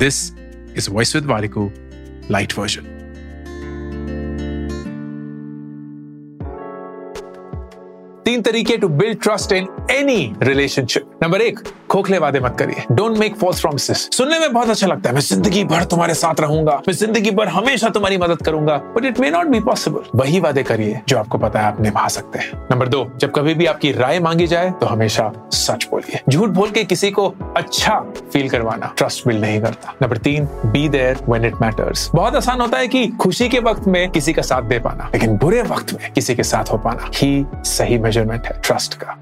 This is Voice with Warikoo light version तीन तरीके to build trust in any relationship number एक, खोखले वादे मत करिए. डोंट मेक फॉल्स प्रॉमिसेस सुनने में बहुत अच्छा लगता है, मैं ज़िंदगी भर तुम्हारे साथ रहूँगा. मैं ज़िंदगी भर हमेशा तुम्हारी मदद करूँगा. But it may not be possible वही वादे करिए जो आपको पता है आप निभा सकते हैं. नंबर दो, जब कभी भी आपकी राय मांगी जाए तो हमेशा सच बोलिए. झूठ बोल के किसी को अच्छा फील करवाना ट्रस्ट बिल्ड नहीं करता. नंबर तीन be there when it matters बहुत आसान होता है कि खुशी के वक्त में किसी का साथ दे पाना, लेकिन बुरे वक्त में किसी के साथ हो पाना ही सही मेज़रमेंट है ट्रस्ट का.